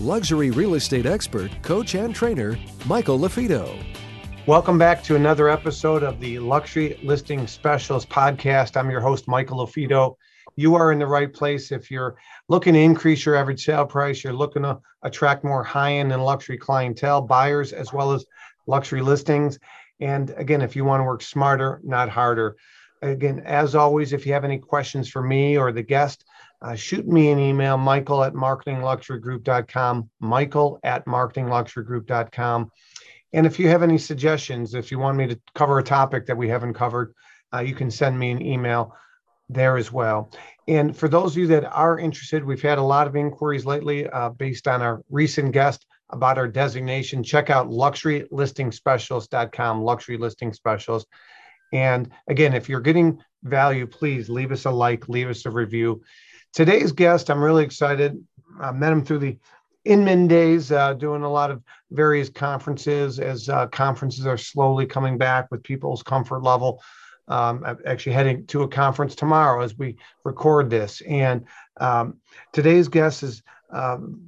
luxury real estate expert, coach, and trainer, Michael LaFido. Welcome back to another episode of the Luxury Listing Specialist podcast. I'm your host, Michael LaFido. You are in the right place if you're looking to increase your average sale price, you're looking to attract more high end and luxury clientele, buyers, as well as luxury listings. And again, if you want to work smarter, not harder. Again, as always, if you have any questions for me or the guest, uh, shoot me an email, michael at marketingluxurygroup.com, michael at marketingluxurygroup.com. And if you have any suggestions, if you want me to cover a topic that we haven't covered, uh, you can send me an email there as well. And for those of you that are interested, we've had a lot of inquiries lately uh, based on our recent guest about our designation. Check out luxurylistingspecialist.com, luxury listing specialist. And again, if you're getting value, please leave us a like, leave us a review. Today's guest, I'm really excited. I met him through the Inman days, uh, doing a lot of various conferences as uh, conferences are slowly coming back with people's comfort level. Um, I'm actually heading to a conference tomorrow as we record this. And um, today's guest is, um,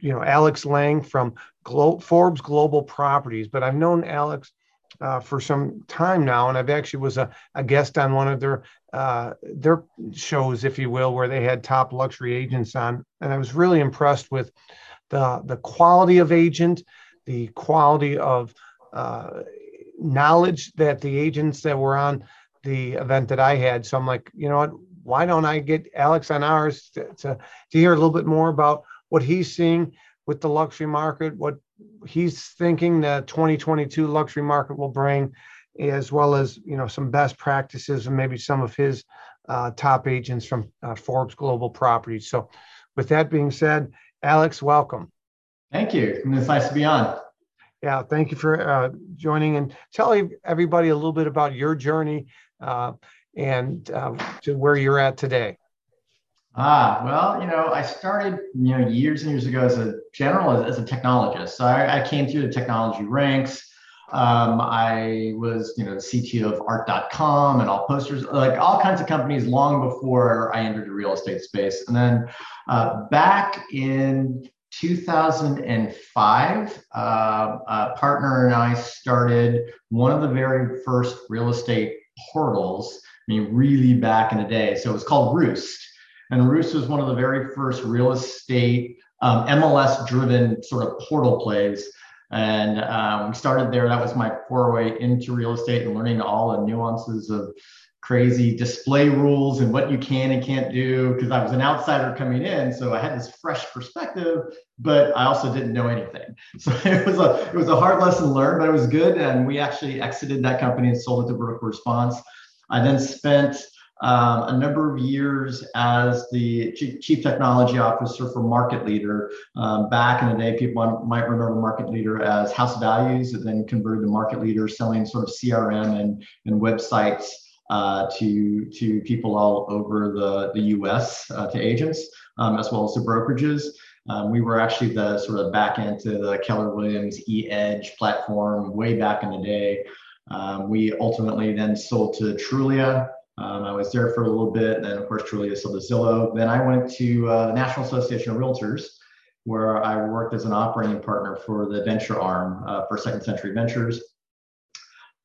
you know, Alex Lang from Glo- Forbes Global Properties. But I've known Alex uh, for some time now, and I've actually was a, a guest on one of their uh, their shows, if you will, where they had top luxury agents on, and I was really impressed with the the quality of agent, the quality of uh, knowledge that the agents that were on the event that I had. So I'm like, you know what? Why don't I get Alex on ours to, to, to hear a little bit more about what he's seeing with the luxury market, what he's thinking the 2022 luxury market will bring, as well as you know some best practices and maybe some of his uh, top agents from uh, Forbes Global Properties. So, with that being said, Alex, welcome. Thank you. It's nice to be on. Yeah, thank you for uh, joining and tell everybody a little bit about your journey uh, and uh, to where you're at today. Ah, well, you know, I started, you know, years and years ago as a general, as, as a technologist. So I, I, came through the technology ranks. Um, I was, you know, the CTO of art.com and AllPosters, like all kinds of companies long before I entered the real estate space. And then uh, back in 2005, uh, a partner and I started one of the very first real estate portals. I mean, really back in the day. So it was called Roost. And Roost was one of the very first real estate um, MLS driven sort of portal plays. And um, we started there. That was my foray into real estate and learning all the nuances of crazy display rules and what you can and can't do because I was an outsider coming in, so I had this fresh perspective, but I also didn't know anything. So it was a it was a hard lesson learned, but it was good. And we actually exited that company and sold it to Vertical Response. I then spent um, a number of years as the chief technology officer for Market Leader. Um, back in the day, people might remember Market Leader as HouseValues, and then converted to Market Leader, selling sort of CRM and, and websites uh, to, to people all over the, the US, uh, to agents, um, as well as to brokerages. Um, we were actually the sort of back end to the Keller Williams E Edge platform way back in the day. Um, we ultimately then sold to Trulia, um, I was there for a little bit, then of course Trulia sold to Zillow. Then I went to uh, the National Association of Realtors, where I worked as an operating partner for the venture arm uh, for Second Century Ventures.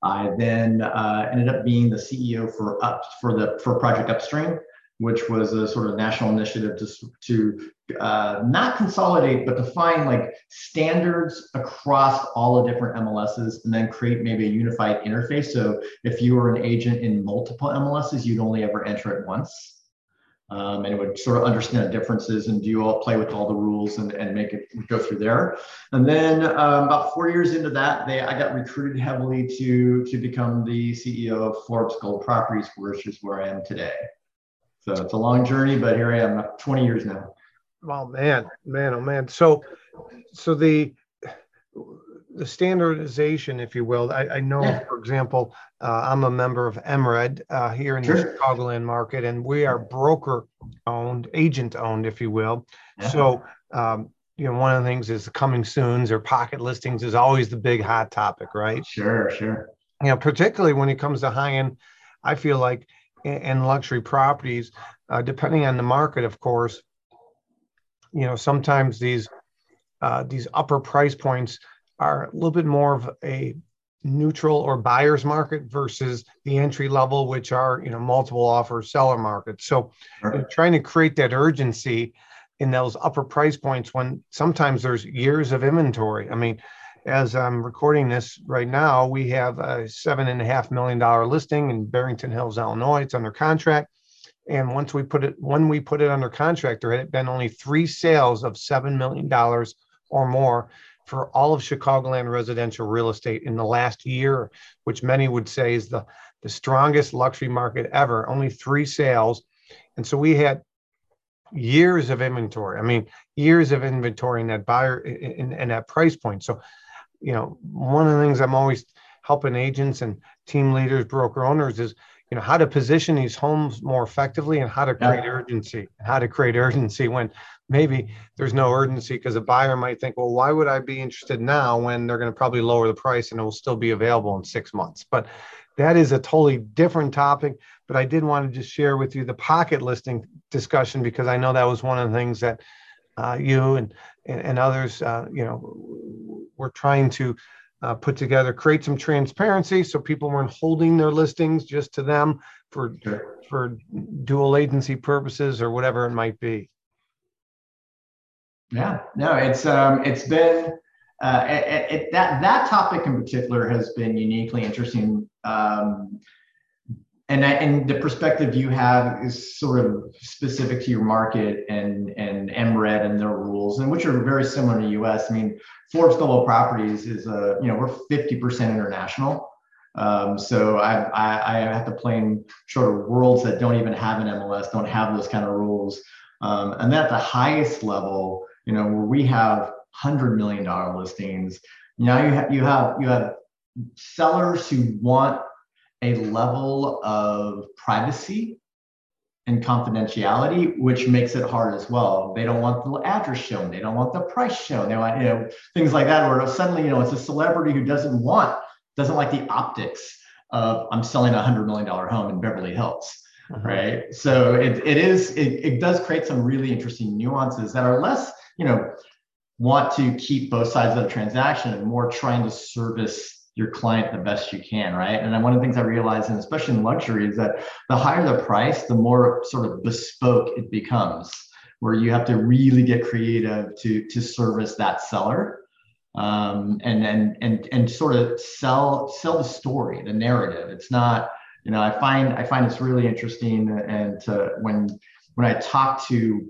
I then uh, ended up being the CEO for up for the for Project Upstream, which was a sort of national initiative to, to uh, not consolidate, but to find like standards across all the different MLSs and then create maybe a unified interface. So if you were an agent in multiple MLSs, you'd only ever enter it once. Um, and it would sort of understand differences and do you all play with all the rules and, and make it go through there. And then um, about four years into that, they I got recruited heavily to to become the CEO of Forbes Global Properties, which is where I am today. So it's a long journey, but here I am, 20 years now. Oh man, man, oh man. So, so the the standardization, if you will. I, I know, for example, uh, I'm a member of MRED uh, here in sure. the Chicagoland market, and we are broker owned, agent owned, if you will. Yeah. So, um, you know, one of the things is coming soon's or pocket listings is always the big hot topic, right? Sure, sure. You know, particularly when it comes to high end, I feel like in luxury properties, uh, depending on the market, of course, you know, sometimes these uh, these upper price points are a little bit more of a neutral or buyer's market versus the entry level, which are you know multiple offer seller markets. So right. trying to create that urgency in those upper price points when sometimes there's years of inventory. I mean, as I'm recording this right now, we have a seven and a half million dollar listing in Barrington Hills, Illinois. It's under contract. And once we put it, when we put it under contract, there had been only three sales of seven million dollars or more for all of Chicagoland residential real estate in the last year, which many would say is the, the strongest luxury market ever, only three sales. And so we had years of inventory. I mean, years of inventory in that buyer in, in that price point. So, you know, one of the things I'm always helping agents and team leaders, broker owners is, you know, how to position these homes more effectively and how to create yeah. urgency, how to create urgency when maybe there's no urgency because a buyer might think, well, why would I be interested now when they're going to probably lower the price and it will still be available in six months? But that is a totally different topic. But I did want to just share with you the pocket listing discussion because I know that was one of the things that uh, you and, and, others, uh, you know, were trying to uh, put together, create some transparency so people weren't holding their listings just to them for for dual agency purposes or whatever it might be. Yeah, no, it's um, it's been uh, it, it, that that topic in particular has been uniquely interesting. Um, and, and the perspective you have is sort of specific to your market and and MRED and their rules, and which are very similar to US. I mean, Forbes Global Properties is a you know we're 50% international. Um, so I, I, I have to play in sort of worlds that don't even have an MLS, don't have those kind of rules. Um, and then at the highest level, you know, where we have hundred million dollar listings. Now you have you have you have sellers who want a level of privacy and confidentiality, which makes it hard as well. They don't want the address shown, they don't want the price shown, they want you know things like that. Where suddenly you know it's a celebrity who doesn't want doesn't like the optics of I'm selling a hundred million dollar home in Beverly Hills. Uh-huh. Right. So it, it is, it, it does create some really interesting nuances that are less you know, want to keep both sides of the transaction and more trying to service your client the best you can, right? And one of the things I realize, and especially in luxury, is that the higher the price, the more sort of bespoke it becomes, where you have to really get creative to to service that seller, um, and and and and sort of sell sell the story, the narrative. It's not, you know, I find I find it's really interesting, and to, when when I talk to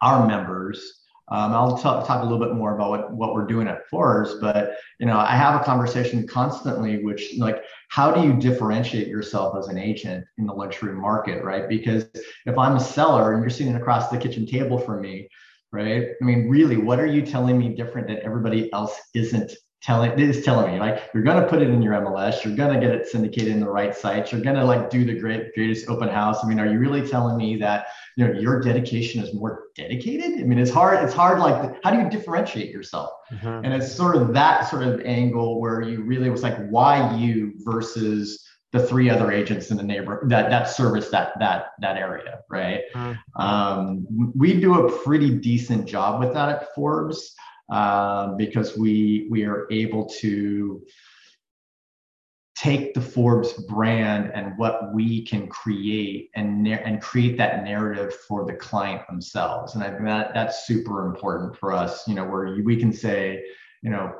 our members um, I'll t- talk a little bit more about what, what we're doing at Forbes, but you know, I have a conversation constantly, which like, how do you differentiate yourself as an agent in the luxury market, right? Because if I'm a seller and you're sitting across the kitchen table from me, right? I mean, really, what are you telling me different that everybody else isn't telling is telling me like you're going to put it in your mls you're going to get it syndicated in the right sites you're going to like do the great greatest open house. I mean are you really telling me that you know your dedication is more dedicated? I mean it's hard it's hard like how do you differentiate yourself? Mm-hmm. and it's sort of that sort of angle where you really was like why you versus the three other agents in the neighborhood that that service that that that area right? Mm-hmm. um, we do a pretty decent job with that at forbes uh, because we we are able to take the Forbes brand and what we can create and and create that narrative for the client themselves. And I think that that's super important for us. You know, where we can say, you know,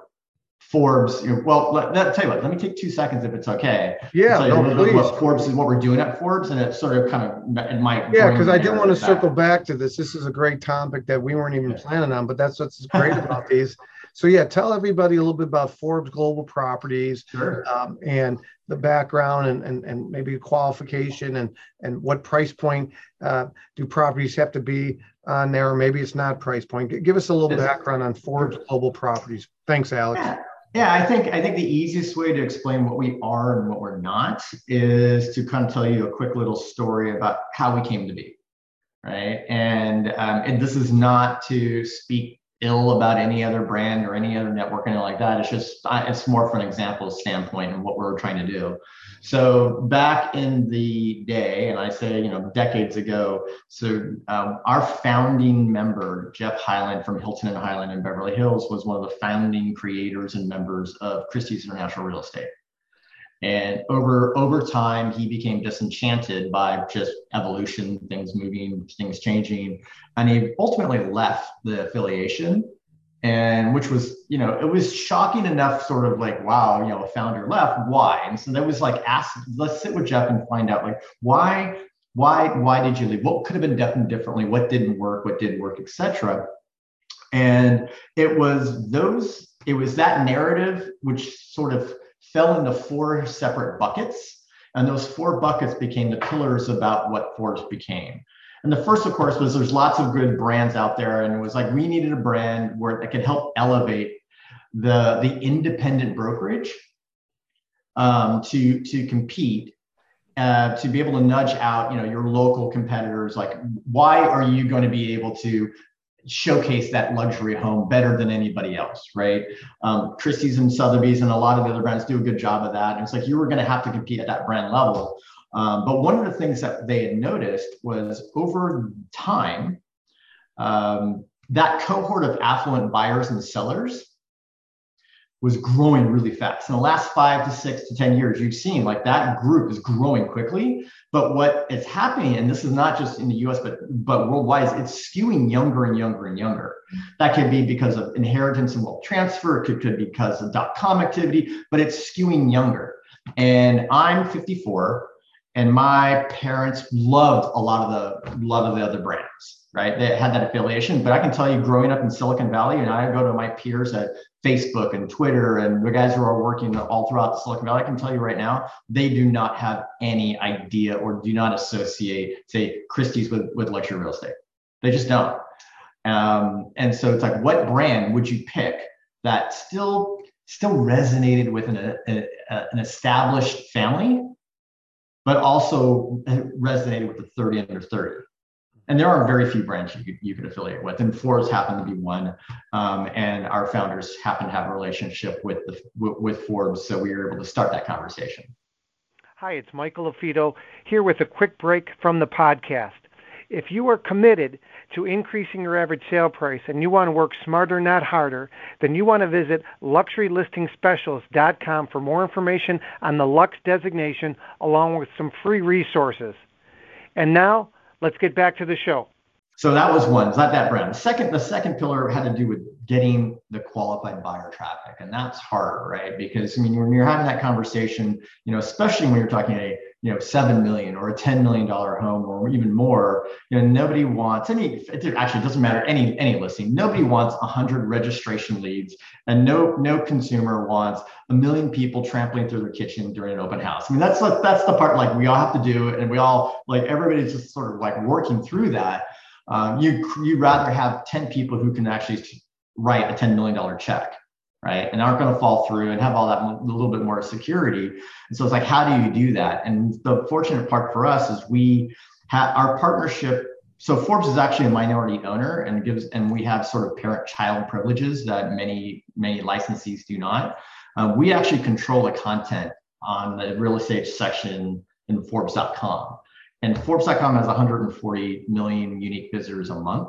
Forbes. You know, well, let, let tell you what. Let me take two seconds if it's okay. Yeah, tell you no, a little please. Bit what Forbes is what we're doing at Forbes, and it sort of kind of it might. Yeah, because I did want to circle back to this. This is a great topic that we weren't even yeah. planning on, but that's what's great about these. So yeah, tell everybody a little bit about Forbes Global Properties sure. um, and the background and, and, and maybe qualification and, and what price point uh, do properties have to be on there, or maybe it's not price point. Give us a little background on Forbes Global Properties. Thanks, Alex. Yeah. Yeah, I think I think the easiest way to explain what we are and what we're not is to kind of tell you a quick little story about how we came to be, right? And um, and this is not to speak ill about any other brand or any other network, anything like that. It's just it's more from an example standpoint and what we're trying to do. So back in the day, and I say you know decades ago, so um, our founding member Jeff Hyland from Hilton and Hyland in Beverly Hills was one of the founding creators and members of Christie's International Real Estate. And over over time, he became disenchanted by just evolution, things moving, things changing, and he ultimately left the affiliation and which was you know it was shocking enough sort of like wow you know a founder left why? And so that was like ask let's sit with jeff and find out like why why why did you leave? What could have been done differently? What didn't work? What did work etc and it was those it was that narrative which sort of fell into four separate buckets and those four buckets became the pillars about what forbes became and the first, of course, was there's lots of good brands out there, and it was like we needed a brand where that could help elevate the the independent brokerage um, to to compete, uh, to be able to nudge out, you know, your local competitors. Like, why are you going to be able to showcase that luxury home better than anybody else, right? Um, Christie's and Sotheby's and a lot of the other brands do a good job of that. And it's like you were going to have to compete at that brand level. Um, but one of the things that they had noticed was over time, um, that cohort of affluent buyers and sellers was growing really fast. In the last five to six to 10 years, you've seen like that group is growing quickly. But what is happening, and this is not just in the US, but, but worldwide, is it's skewing younger and younger and younger. That could be because of inheritance and wealth transfer, it could, could be because of dot com activity, but it's skewing younger. And I'm 54 and my parents loved a lot of the lot of the other brands right? They had that affiliation. But i can tell you growing up in silicon valley and i go to my peers at facebook and twitter and the guys who are working all throughout silicon valley i can tell you right now they do not have any idea or do not associate say christie's with, with luxury real estate. They just don't. Um, and so it's like what brand would you pick that still still resonated with an, a, a, an established family but also resonated with the 30 under 30. And there are very few brands you could, you could affiliate with, and Forbes happened to be one. Um, and our founders happen to have a relationship with the with Forbes, so we were able to start that conversation. Hi, it's Michael LaFido here with a quick break from the podcast. If you are committed to increasing your average sale price and you want to work smarter, not harder, then you want to visit luxurylistingspecialist.com for more information on the Lux designation along with some free resources. And now, let's get back to the show. So that was one. It's not that brand. The second, the second pillar had to do with getting the qualified buyer traffic, and that's hard, right? Because I mean, when you're having that conversation, you know, especially when you're talking a you know seven million or a ten million dollar home or even more, you know, nobody wants any. It actually doesn't matter any any listing. Nobody wants a hundred registration leads, and no no consumer wants a million people trampling through their kitchen during an open house. I mean, that's like, that's the part like we all have to do, and we all like everybody's just sort of like working through that um, you you rather have 10 people who can actually write a $10 million check, right? And aren't going to fall through and have all that a little bit more security. And so it's like, how do you do that? And the fortunate part for us is we have our partnership. So Forbes is actually a minority owner and gives, and we have sort of parent-child privileges that many many licensees do not. Uh, we actually control the content on the real estate section in Forbes.com. And Forbes.com has 140 million unique visitors a month.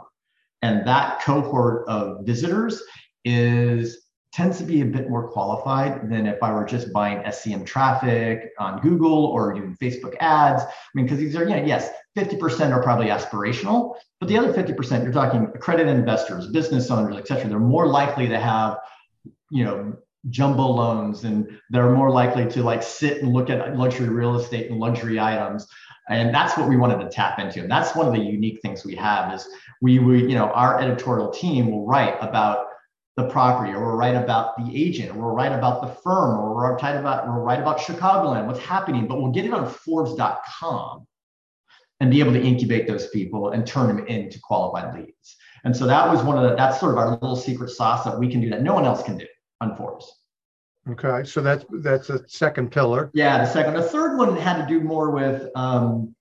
And that cohort of visitors is tends to be a bit more qualified than if I were just buying SEM traffic on Google or doing Facebook ads. I mean, because these are, yeah, yes, 50% are probably aspirational, but the other 50%, you're talking accredited investors, business owners, et cetera. They're more likely to have, you know, jumbo loans and they're more likely to like sit and look at luxury real estate and luxury items and that's what we wanted to tap into and that's one of the unique things we have is we, we you know our editorial team will write about the property or we'll write about the agent or we'll write about the firm or we'll write about we'll write about chicagoland what's happening but we'll get it on forbes.com and be able to incubate those people and turn them into qualified leads and so that was one of the that's sort of our little secret sauce that we can do that no one else can do on forbes Okay, so that's that's a second pillar. Yeah, the second. The third one had to do more with um,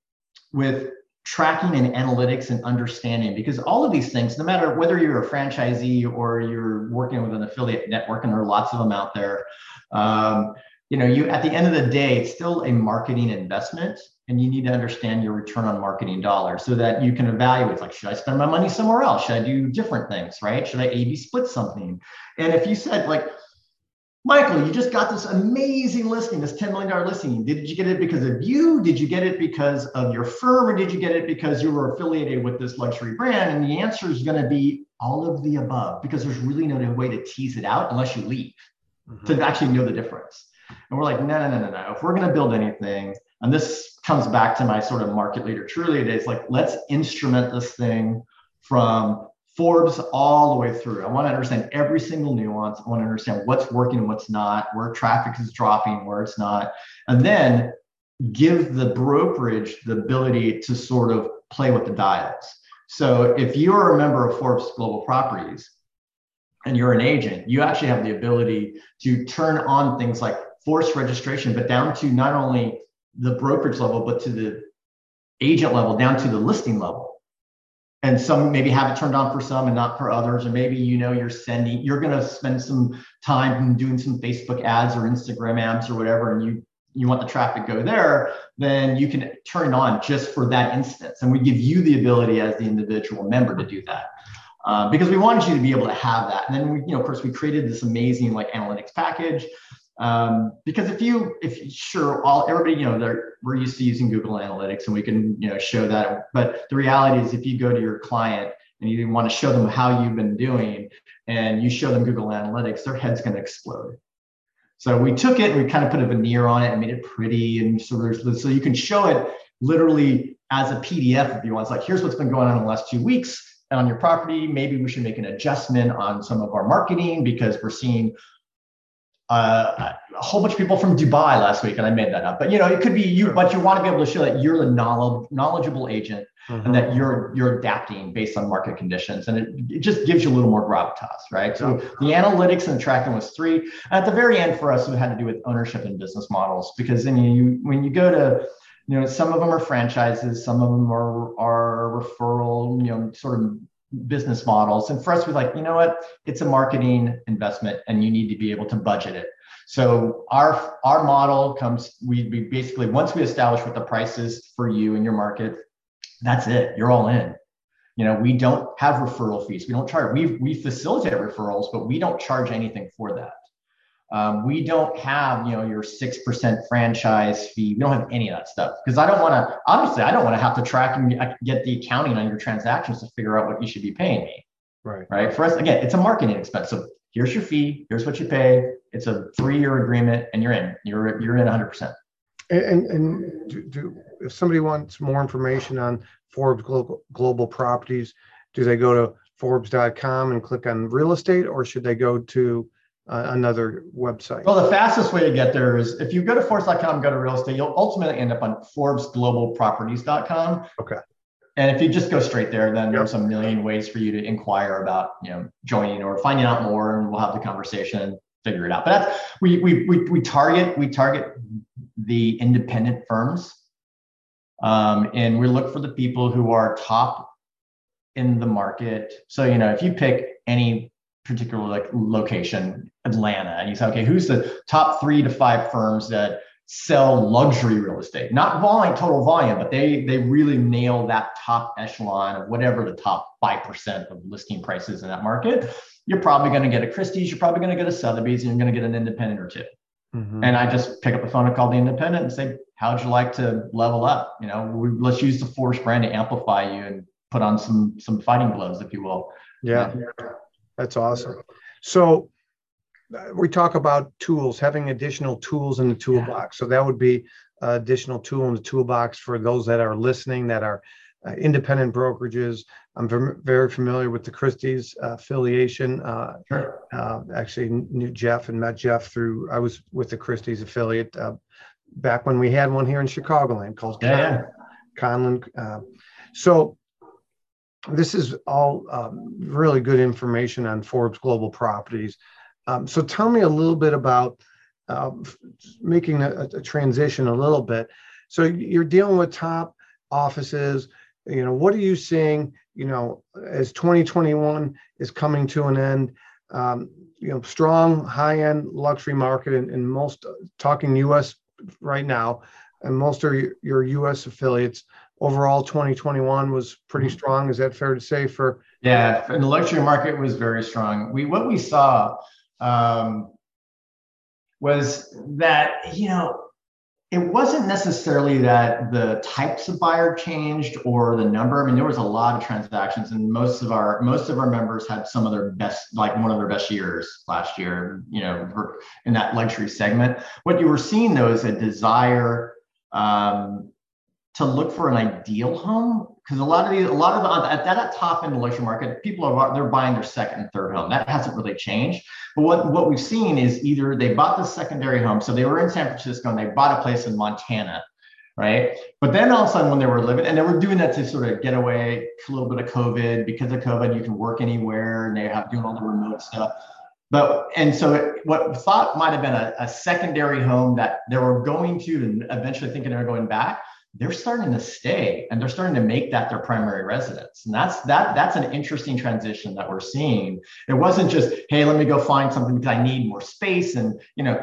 with tracking and analytics and understanding because all of these things no matter whether you're a franchisee or you're working with an affiliate network and there are lots of them out there um, you know you at the end of the day it's still a marketing investment and you need to understand your return on marketing dollars so that you can evaluate like should i spend my money somewhere else? Should i do different things right? Should i a b split something? And if you said like Michael, you just got this amazing listing, this $10 million listing. Did you get it because of you? Did you get it because of your firm? Or did you get it because you were affiliated with this luxury brand? And the answer is going to be all of the above because there's really no way to tease it out unless you leave mm-hmm. to actually know the difference. And we're like, no, no, no, no, no. If we're going to build anything, and this comes back to my sort of market leader Trulia it's like let's instrument this thing from Forbes all the way through. I want to understand every single nuance. I want to understand what's working and what's not, where traffic is dropping, where it's not, and then give the brokerage the ability to sort of play with the dials. So if you're a member of Forbes Global Properties and you're an agent, you actually have the ability to turn on things like forced registration, but down to not only the brokerage level, but to the agent level, down to the listing level and some maybe have it turned on for some and not for others. Or maybe you know you're sending you're going to spend some time doing some facebook ads or instagram ads or whatever and you you want the traffic go there then you can turn it on just for that instance. And we give you the ability as the individual member to do that uh, because we wanted you to be able to have that. And then we you know of course we created this amazing like analytics package um, because if you, if sure, all everybody, you know, they're, we're used to using Google Analytics and we can, you know, show that. But the reality is, if you go to your client and you want to show them how you've been doing, and you show them Google Analytics, their head's going to explode. So we took it, we kind of put a veneer on it and made it pretty, and so there's so you can show it literally as a PDF if you want. It's like here's what's been going on in the last two weeks on your property. Maybe we should make an adjustment on some of our marketing because we're seeing uh, a whole bunch of people from Dubai last week, and I made that up. But you know, it could be you, but you want to be able to show that you're the knowledge, knowledgeable agent mm-hmm. and that you're you're adapting based on market conditions, and it, it just gives you a little more gravitas, right? So the analytics and the tracking was three. At the very end, for us, it had to do with ownership and business models because then you when you go to you know some of them are franchises, some of them are are referral, you know, sort of business models. And for us, we're like, you know what? It's a marketing investment and you need to be able to budget it. So our our model comes, we, we basically once we establish what the price is for you in your market, that's it. You're all in. You know, we don't have referral fees. We don't charge. We we facilitate referrals, but we don't charge anything for that. Um, we don't have, you know, your six percent franchise fee. We don't have any of that stuff because I don't want to. Honestly, I don't want to have to track and get the accounting on your transactions to figure out what you should be paying me. Right. Right. For us, again, it's a marketing expense. So here's your fee. Here's what you pay. It's a three-year agreement, and you're in. You're you're in 100. percent And and do, do, if somebody wants more information on Forbes Global Global Properties, do they go to Forbes.com and click on real estate, or should they go to uh, another website? Well, the fastest way to get there is if you go to Forbes.com, go to real estate, you'll ultimately end up on ForbesGlobalProperties.com. Okay. And if you just go straight there, then yep. there's a million ways for you to inquire about, you know, joining or finding out more, and we'll have the conversation, figure it out. But that's we we we, we target we target the independent firms, um, and we look for the people who are top in the market. So you know, if you pick any particular like location, Atlanta, and you say, okay, who's the top three to five firms that sell luxury real estate? Not volume, total volume, but they they really nail that top echelon of whatever the top five percent of listing prices in that market. You're probably going to get a Christie's, you're probably going to get a Sotheby's, and you're going to get an independent or 2 mm-hmm. And I just pick up the phone and call the independent and say, how'd you like to level up? You know, we, let's use the Forbes brand to amplify you and put on some some fighting gloves, if you will. Yeah. yeah. That's awesome. So uh, we talk about tools, having additional tools in the toolbox. So that would be additional tool in the toolbox for those that are listening that are uh, independent brokerages. I'm very familiar with the Christie's uh, affiliation. Uh, sure. Uh, actually, knew Jeff and met Jeff through. I was with the Christie's affiliate uh, back when we had one here in Chicagoland called yeah. Conlon. Conlon so this is all um, really good information on Forbes Global Properties. Um, so tell me a little bit about uh, making a, a, transition a little bit. So you're dealing with top offices. You know, what are you seeing? You know, as 2021 is coming to an end, um, you know, strong high-end luxury market in, in most talking U.S. right now, and most of your, your U.S. affiliates. Overall, 2021 was pretty mm-hmm. strong. Is that fair to say? For yeah, and the luxury market was very strong. We what we saw um, was that you know it wasn't necessarily that the types of buyer changed or the number. I mean, there was a lot of transactions, and most of our most of our members had some of their best, like one of their best years last year. You know, in that luxury segment. What you were seeing though is a desire um, to look for an ideal home because a lot of these, a lot of the at that top end the luxury market, people are they're buying their second and third home. That hasn't really changed. But what what we've seen is either they bought the secondary home, so they were in San Francisco and they bought a place in Montana, right? But then all of a sudden, when they were living, and they were doing that to sort of get away a little bit of COVID. Because of COVID, you can work anywhere, and they have doing all the remote stuff. But and so what thought might have been a, a secondary home that they were going to, and eventually thinking they were going back they're starting to stay and they're starting to make that their primary residence. And that's that that's an interesting transition that we're seeing. It wasn't just hey let me go find something because i need more space. And you know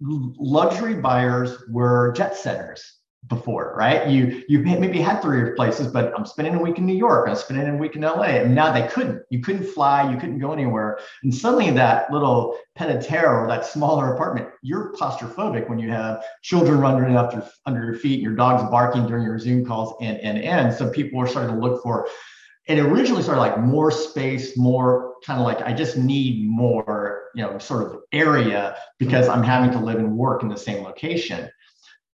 luxury buyers were jet setters before, right? You you maybe had three places, but I'm spending a week in New York, I'm spending a week in LA, and now they couldn't. You couldn't fly, you couldn't go anywhere, and suddenly that little pied-à-terre or that smaller apartment, you're claustrophobic when you have children running up under your feet and your dog's barking during your Zoom calls, and and and so people are starting to look for. It originally started like more space, more kind of like I just need more, you know, sort of area because I'm having to live and work in the same location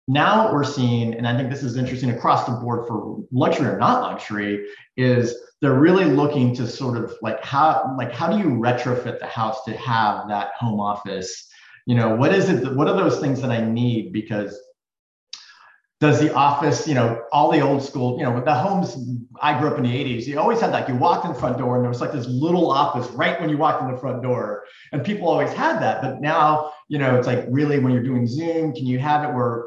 now what we're seeing, and I think this is interesting across the board for luxury or not luxury, is they're really looking to sort of like how like how do you retrofit the house to have that home office? You know, what is it? That, what are those things that I need? Because does the office, you know, all the old school, you know, the homes I grew up in the 80s, you always had like you walked in the front door and there was like this little office right when you walked in the front door. And people always had that. But now, you know, it's like really when you're doing Zoom, can you have it where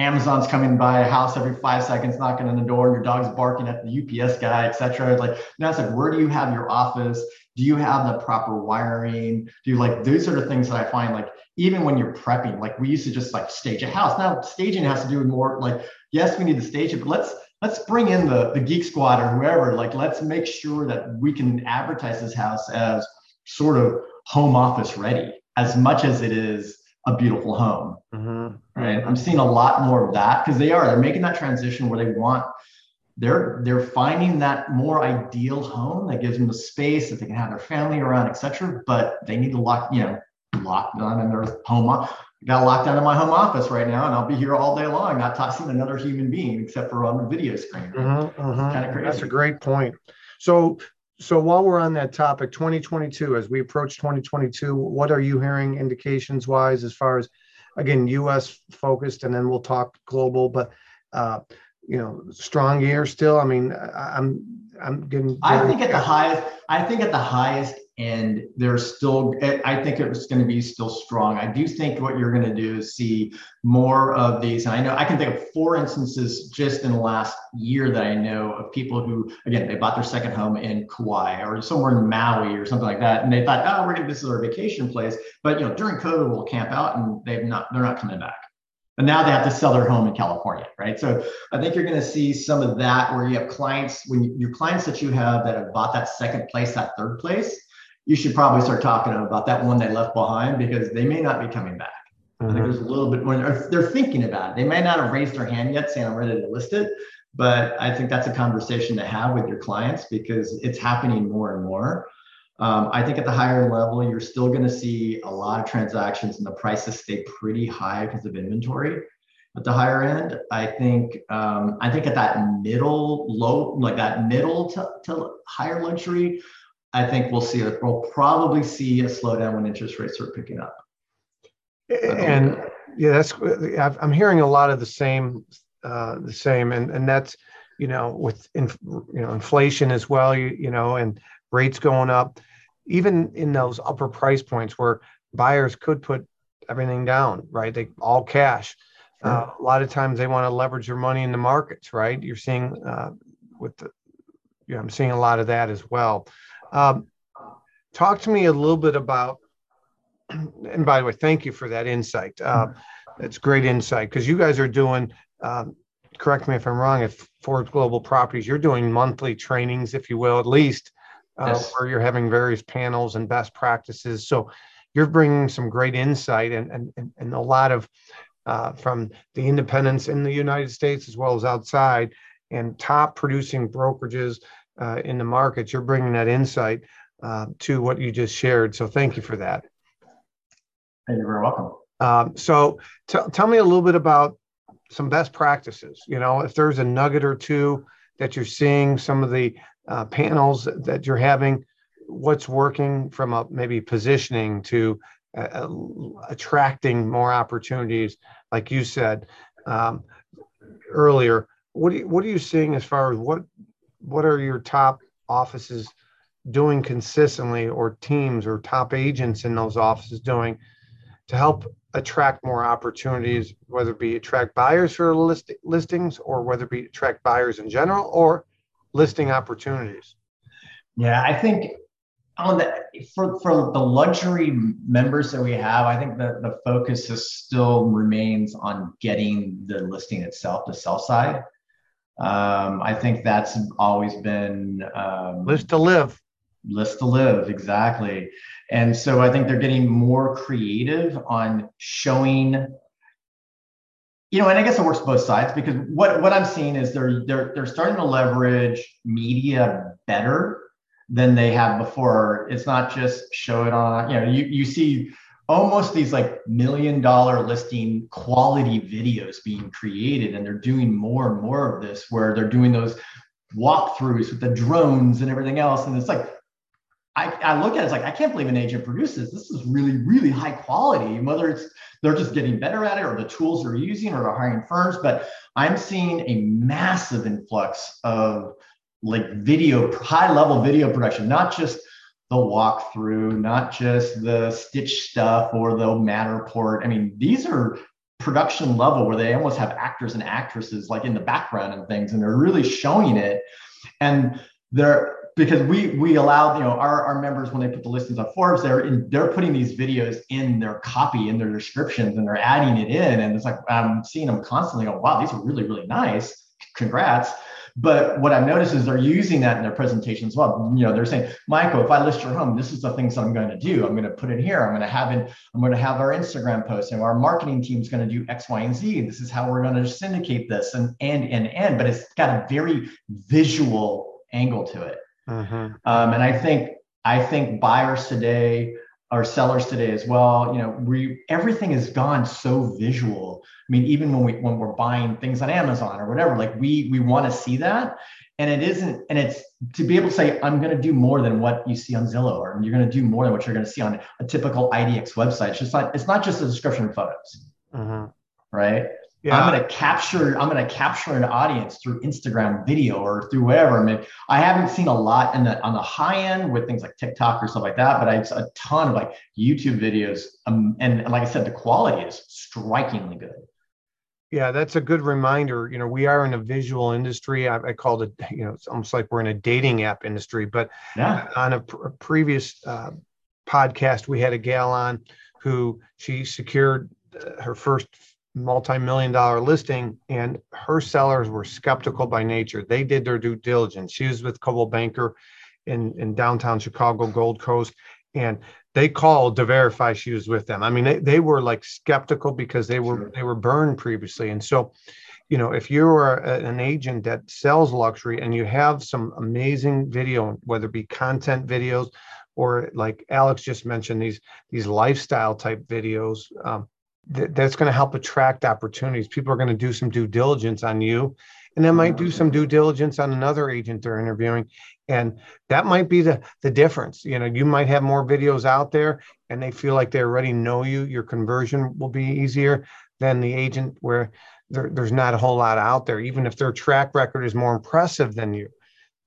Amazon's coming by a house every five seconds, knocking on the door, and your dog's barking at the UPS guy, etc. Like now it's like, where do you have your office? Do you have the proper wiring? Do you like those sort of things that I find like even when you're prepping, like we used to just like stage a house. Now staging has to do with more like, yes, we need to stage it, but let's let's bring in the the geek squad or whoever. Like let's make sure that we can advertise this house as sort of home office ready as much as it is a beautiful home. Mm-hmm. Right. I'm seeing a lot more of that because they are, they're making that transition where they want, they're, they're finding that more ideal home that gives them the space that they can have their family around, etc. But they need to lock, you know, lock down in their home. I got locked down in my home office right now, and I'll be here all day long, not touching another human being except for on the video screen. Mm-hmm, mm-hmm. Kind of crazy. That's a great point. So so while we're on that topic 2022 as we approach 2022 what are you hearing indications wise as far as again us focused and then we'll talk global but uh, you know strong year still? I mean i'm i'm getting i think at the highest i think at the highest and there's still eh, i think it's going to be still strong i do think what you're going to do is see more of these and i know i can think of four instances just in the last year that i know of people who again they bought their second home in kauai or somewhere in maui or something like that and they thought oh we're going to this is our vacation place but you know during covid we'll camp out and they've not they're not coming back and now they have to sell their home in California, right? So I think you're going to see some of that where you have clients, when you, your clients that you have that have bought that second place, that third place, you should probably start talking about that one they left behind because they may not be coming back. Mm-hmm. I think mm-hmm. there's a little bit more, they're thinking about it. They may not have raised their hand yet saying, I'm ready to list it. But I think that's a conversation to have with your clients because it's happening more and more. Um, I think at the higher level, you're still going to see a lot of transactions and the prices stay pretty high because of inventory. At the higher end, I think um, I think at that middle low, like that middle to, to higher luxury, I think we'll see it. We'll probably see a slowdown when interest rates are picking up. And yeah, that's I'm hearing a lot of the same, uh, the same, and and that's you know with in, you know inflation as well, you you know, and rates going up, even in those upper price points where buyers could put everything down, right? They all cash. Sure. Uh, a lot of times they want to leverage their money in the markets, right? You're seeing uh, with the, yeah, I'm seeing a lot of that as well. Um, talk to me a little bit about, and by the way, thank you for that insight. Uh, it's great insight because you guys are doing, um, correct me if I'm wrong, if Forbes Global Properties, you're doing monthly trainings, if you will, at least, uh, yes. where you're having various panels and best practices. So you're bringing some great insight and, and, and a lot of uh, from the independents in the United States as well as outside and top producing brokerages uh, in the markets. You're bringing that insight uh, to what you just shared. So thank you for that. You're very welcome. Um, so t- tell me a little bit about some best practices. You know, if there's a nugget or two that you're seeing, some of the uh, panels that you're having, what's working from a maybe positioning to uh, uh, attracting more opportunities, like you said um, earlier. What, you, what are you seeing as far as what what are your top offices doing consistently or teams or top agents in those offices doing to help attract more opportunities whether it be attract buyers for list, listings or whether it be attract buyers in general or listing opportunities? Yeah i think on the for, for the luxury members that we have i think the, the focus is still remains on getting the listing itself the sell side um, I think that's always been um, list to live. List to live, exactly. And so I think they're getting more creative on showing, you know, and I guess it works both sides because what, what I'm seeing is they're they're they're starting to leverage media better than they have before. It's not just show it on, you know, you, you see almost these like million dollar listing quality videos being created and they're doing more and more of this where they're doing those walkthroughs with the drones and everything else. And it's like I, I look at it it's like I can't believe an agent produces this. Is really really high quality whether it's they're just getting better at it or the tools they're using or they're hiring firms. But I'm seeing a massive influx of like video high level video production not just the walkthrough, not just the stitch stuff or the Matterport. I mean, these are production level where they almost have actors and actresses like in the background and things, and they're really showing it. And they're because we we allow you know our, our members when they put the listings on Forbes, they're in, they're putting these videos in their copy in their descriptions and they're adding it in, and it's like I'm seeing them constantly go, wow, these are really really nice. Congrats. But what I've noticed is they're using that in their presentation as well. You know, they're saying, Michael, if I list your home, this is the things I'm going to do. I'm going to put it here. I'm going to have it. I'm going to have our Instagram post, and our marketing team is going to do X, Y, and Z. This is how we're going to syndicate this, and and and and. But it's got a very visual angle to it. Mm-hmm. Um, and I think I think buyers today our sellers today as well. You know, we everything has gone so visual. I mean, even when we when we're buying things on Amazon or whatever, like we we want to see that. And it isn't, and it's to be able to say, I'm going to do more than what you see on Zillow, or you're going to do more than what you're going to see on a typical IDX website. It's just not, it's not just a description of photos, mm-hmm. right? Yeah. I'm going to capture I'm going to capture an audience through Instagram video or through whatever. I mean, I haven't seen a lot in the on the high end with things like TikTok or stuff like that, but I have a ton of like YouTube videos. Um, and, like I said, the quality is strikingly good. Yeah, that's a good reminder. You know, we are in a visual industry. I, I called it, you know, it's almost like we're in a dating app industry. But yeah. on a, pr- previous uh, podcast, we had a gal on who she secured uh, her first multi-million dollar listing and her sellers were skeptical by nature. They did their due diligence. She was with Coldwell Banker in in downtown chicago gold coast and they called to verify she was with them. I mean they, they were like skeptical because they were sure. they were burned previously. And so you know if you're an agent that sells luxury and you have some amazing video whether it be content videos or like alex just mentioned these these lifestyle type videos um, th- that's going to help attract opportunities. People are going to do some due diligence on you, and they might do mm-hmm. some due diligence on another agent they're interviewing, and that might be the the difference. You know, you might have more videos out there, and they feel like they already know you. Your conversion will be easier than the agent where there, there's not a whole lot out there, even if their track record is more impressive than you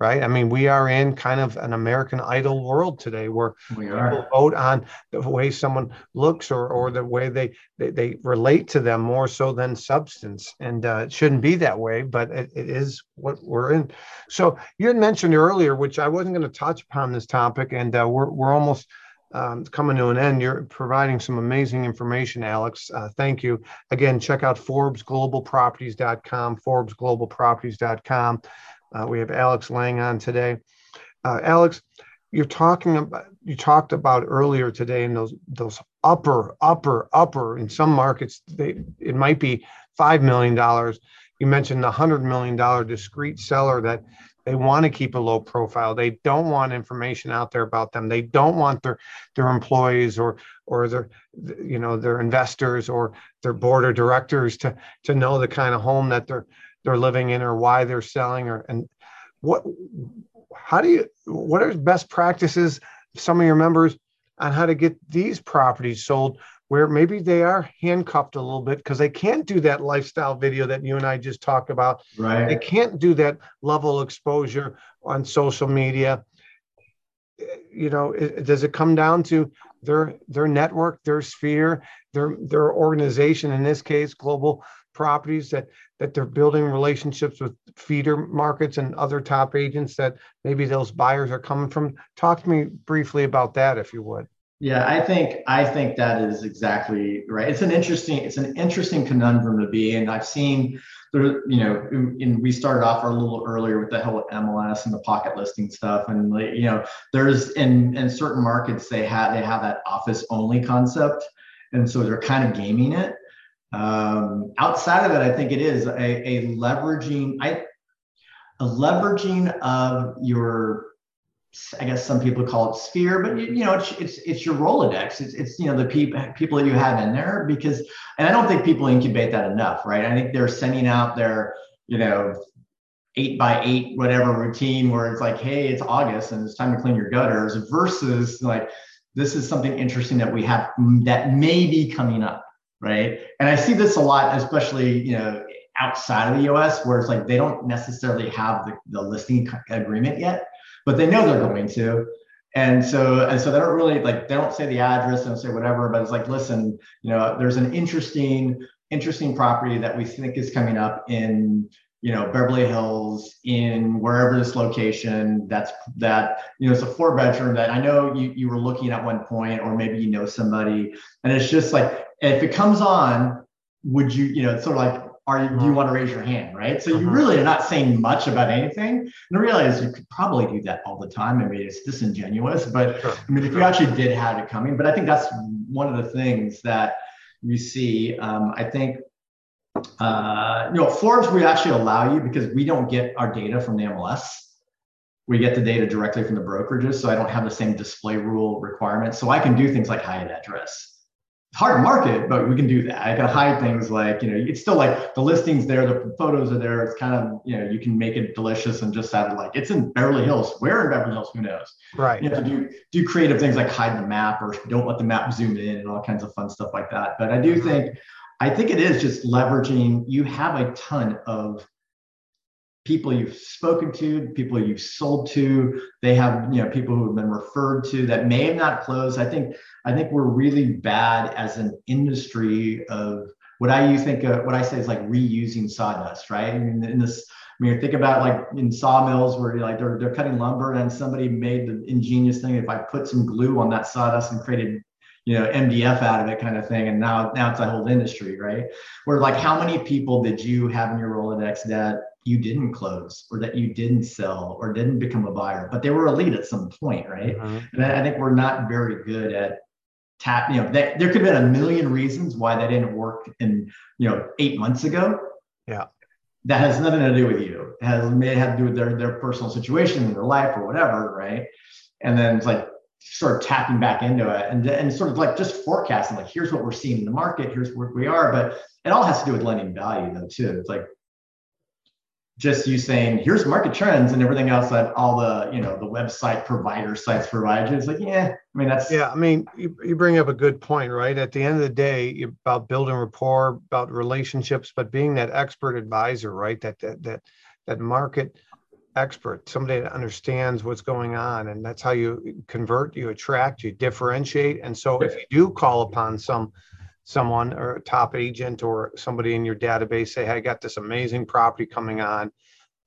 right? I mean, we are in kind of an American Idol world today where we people vote on the way someone looks or, or the way they, they, they relate to them more so than substance. And uh, it shouldn't be that way, but it, it is what we're in. So you had mentioned earlier, which I wasn't going to touch upon this topic, and uh, we're, we're almost um, coming to an end. You're providing some amazing information, Alex. Uh, thank you. Again, check out ForbesGlobalProperties.com, ForbesGlobalProperties.com. Uh, we have Alex Lange on today. Uh, Alex, you're talking about you talked about earlier today in those those upper upper upper in some markets they it might be five million dollars. You mentioned the hundred million dollar discreet seller that they want to keep a low profile. They don't want information out there about them. They don't want their their employees or or their you know their investors or their board of directors to to know the kind of home that they're they're living in or why they're selling or and what how do you what are best practices some of your members on how to get these properties sold where maybe they are handcuffed a little bit because they can't do that lifestyle video that you and I just talked about. Right. They can't do that level exposure on social media. You know, it, does it come down to their their network, their sphere, their their organization? In this case, global properties that that they're building relationships with feeder markets and other top agents that maybe those buyers are coming from? Talk to me briefly about that if you would. Yeah i think i think that is exactly right. It's an interesting it's an interesting conundrum to be and i've seen there you know and we started off a little earlier with the whole mls and the pocket listing stuff. And like, you know there's in in certain markets they have they have that office only concept. And so they're kind of gaming it um, outside of it, I think it is a, a leveraging, I, a leveraging of your, I guess some people call it sphere, but you, you know, it's, it's, it's your Rolodex. It's, it's, you know, the people, people that you have in there because, and I don't think people incubate that enough, right? I think they're sending out their, you know, eight by eight, whatever routine where it's like, Hey, it's August and it's time to clean your gutters versus like, this is something interesting that we have that may be coming up right? And I see this a lot, especially you know outside of the US, where it's like they don't necessarily have the, the listing agreement yet, but they know they're going to. And so, and so they don't really like they don't say the address, and say whatever, but it's like, listen, you know, there's an interesting, interesting property that we think is coming up in you know Beverly Hills in wherever this location that's that you know it's a four bedroom that I know you you were looking at one point or maybe you know somebody and it's just like if it comes on would you you know it's sort of like are you, do you uh-huh. want to raise your hand right so you uh-huh. really are not saying much about anything and I realize you could probably do that all the time I mean it's disingenuous but I mean if you actually did have it coming but I think that's one of the things that we see um, I think uh, you know, Forbes, we actually allow you because we don't get our data from the MLS. We get the data directly from the brokerages. So I don't have the same display rule requirements. So I can do things like hide an address. Hard to market, but we can do that. I can hide things like, you know, it's still like the listings there, the photos are there. It's kind of, you know, you can make it delicious and just have it like it's in Beverly Hills. Where in Beverly Hills? Who knows? Right. You have to do do creative things like hide the map or don't let the map zoom in and all kinds of fun stuff like that. But I do mm-hmm. think I think it is just leveraging. You have a ton of people you've spoken to, people you've sold to. They have, you know, people who have been referred to that may have not closed. I think, I think we're really bad as an industry of what I you think uh, what I say is like reusing sawdust, right? I mean, in this, I mean, think about like in sawmills where like they're they're cutting lumber and somebody made the ingenious thing. If I put some glue on that sawdust and created you know MDF out of it kind of thing and now now it's a whole industry right where like how many people did you have in your Rolodex that you didn't close or that you didn't sell or didn't become a buyer but they were a lead at some point right? Mm-hmm. and I, think we're not very good at tap you know that there could have been a million reasons why that didn't work in you know eight months ago. Yeah. That has nothing to do with you. It has may have to do with their their personal situation in their life or whatever right? And then it's like sort of tapping back into it and, and sort of like just forecasting like here's what we're seeing in the market here's where we are but it all has to do with lending value though too. It's like just you saying here's market trends and everything else that all the you know the website provider sites provide you it's like yeah i mean that's yeah i mean you, you bring up a good point right at the end of the day about building rapport about relationships but being that expert advisor right that that that, that market expert, somebody that understands what's going on. And that's how you convert, you attract, you differentiate. And so if you do call upon some someone or a top agent or somebody in your database, say, hey, I got this amazing property coming on.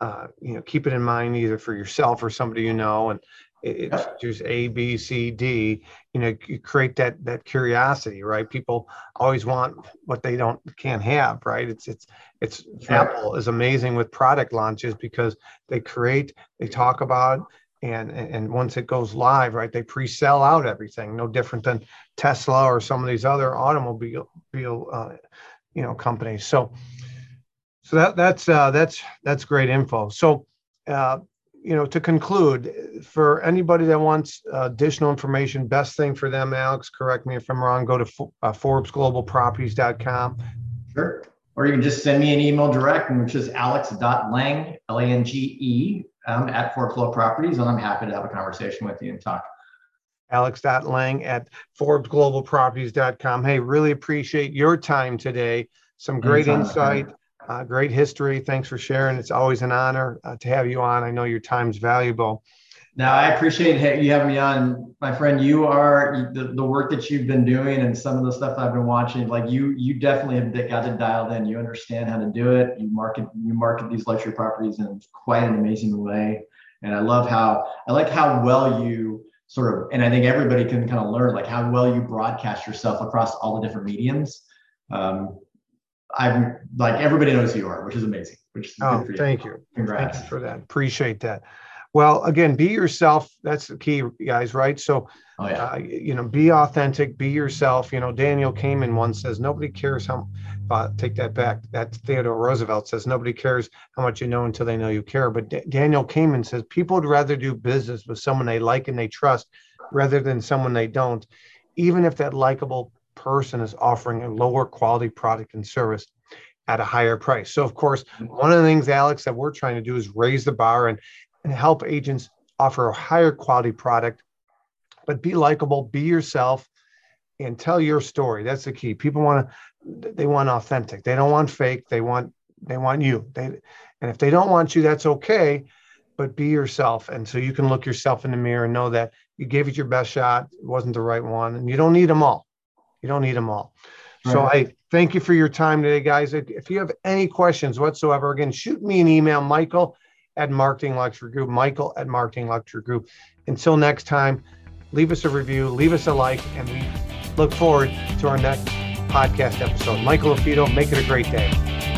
Uh, you know, keep it in mind either for yourself or somebody you know, and it's just A, B, C, D. You know, you create that that curiosity, right? People always want what they don't can't have, right? It's it's it's. Apple is amazing with product launches because they create, they talk about, and and once it goes live, right, they pre-sell out everything. No different than Tesla or some of these other automobile, uh, you know, companies. So so that that's uh, that's that's great info. So. Uh, you know, to conclude, for anybody that wants additional information, best thing for them, Alex, correct me if I'm wrong, go to uh, ForbesGlobalProperties.com. Sure. Or you can just send me an email direct, which is alex.lange, L A N G E, um, at Forbes Global Properties, and I'm happy to have a conversation with you and talk. Alex.lange at ForbesGlobalProperties.com. Hey, really appreciate your time today. Some great Anytime. insight uh, great history. Thanks for sharing. It's always an honor uh, to have you on. I know your time's valuable. Now, I appreciate you having me on, my friend. You are the, the work that you've been doing and some of the stuff I've been watching. Like you, you definitely have got it dialed in. You understand how to do it. You market, you market these luxury properties in quite an amazing way. And I love how I like how well you sort of, and I think everybody can kind of learn like how well you broadcast yourself across all the different mediums. Um, I'm like everybody knows who you are, which is amazing. Which is oh, you. thank you. Congrats. Thank you for that. Appreciate that. Well, again, be yourself. That's the key, guys. Right. So, oh, yeah. uh, you know, be authentic. Be yourself. You know, Daniel Kahneman once says, "Nobody cares how." Uh, take that back. That Theodore Roosevelt says, "Nobody cares how much you know until they know you care." But D- Daniel Kahneman says, "People would rather do business with someone they like and they trust, rather than someone they don't, even if that likable person is offering a lower quality product and service at a higher price. So, of course, one of the things, Alex, that we're trying to do is raise the bar and, and help agents offer a higher quality product, but be likable, be yourself, and tell your story. That's the key. People want to, they want authentic. They don't want fake. They want, they want you. They, and if they don't want you, that's okay. But be yourself, and so you can look yourself in the mirror and know that you gave it your best shot. It wasn't the right one, and you don't need them all. You don't need them all. Right. So I thank you for your time today, guys. If you have any questions whatsoever, again, shoot me an email, Michael at Marketing Luxury Group, Michael at Marketing Luxury Group. Until next time, leave us a review, leave us a like, and we look forward to our next podcast episode. Michael LaFido, make it a great day.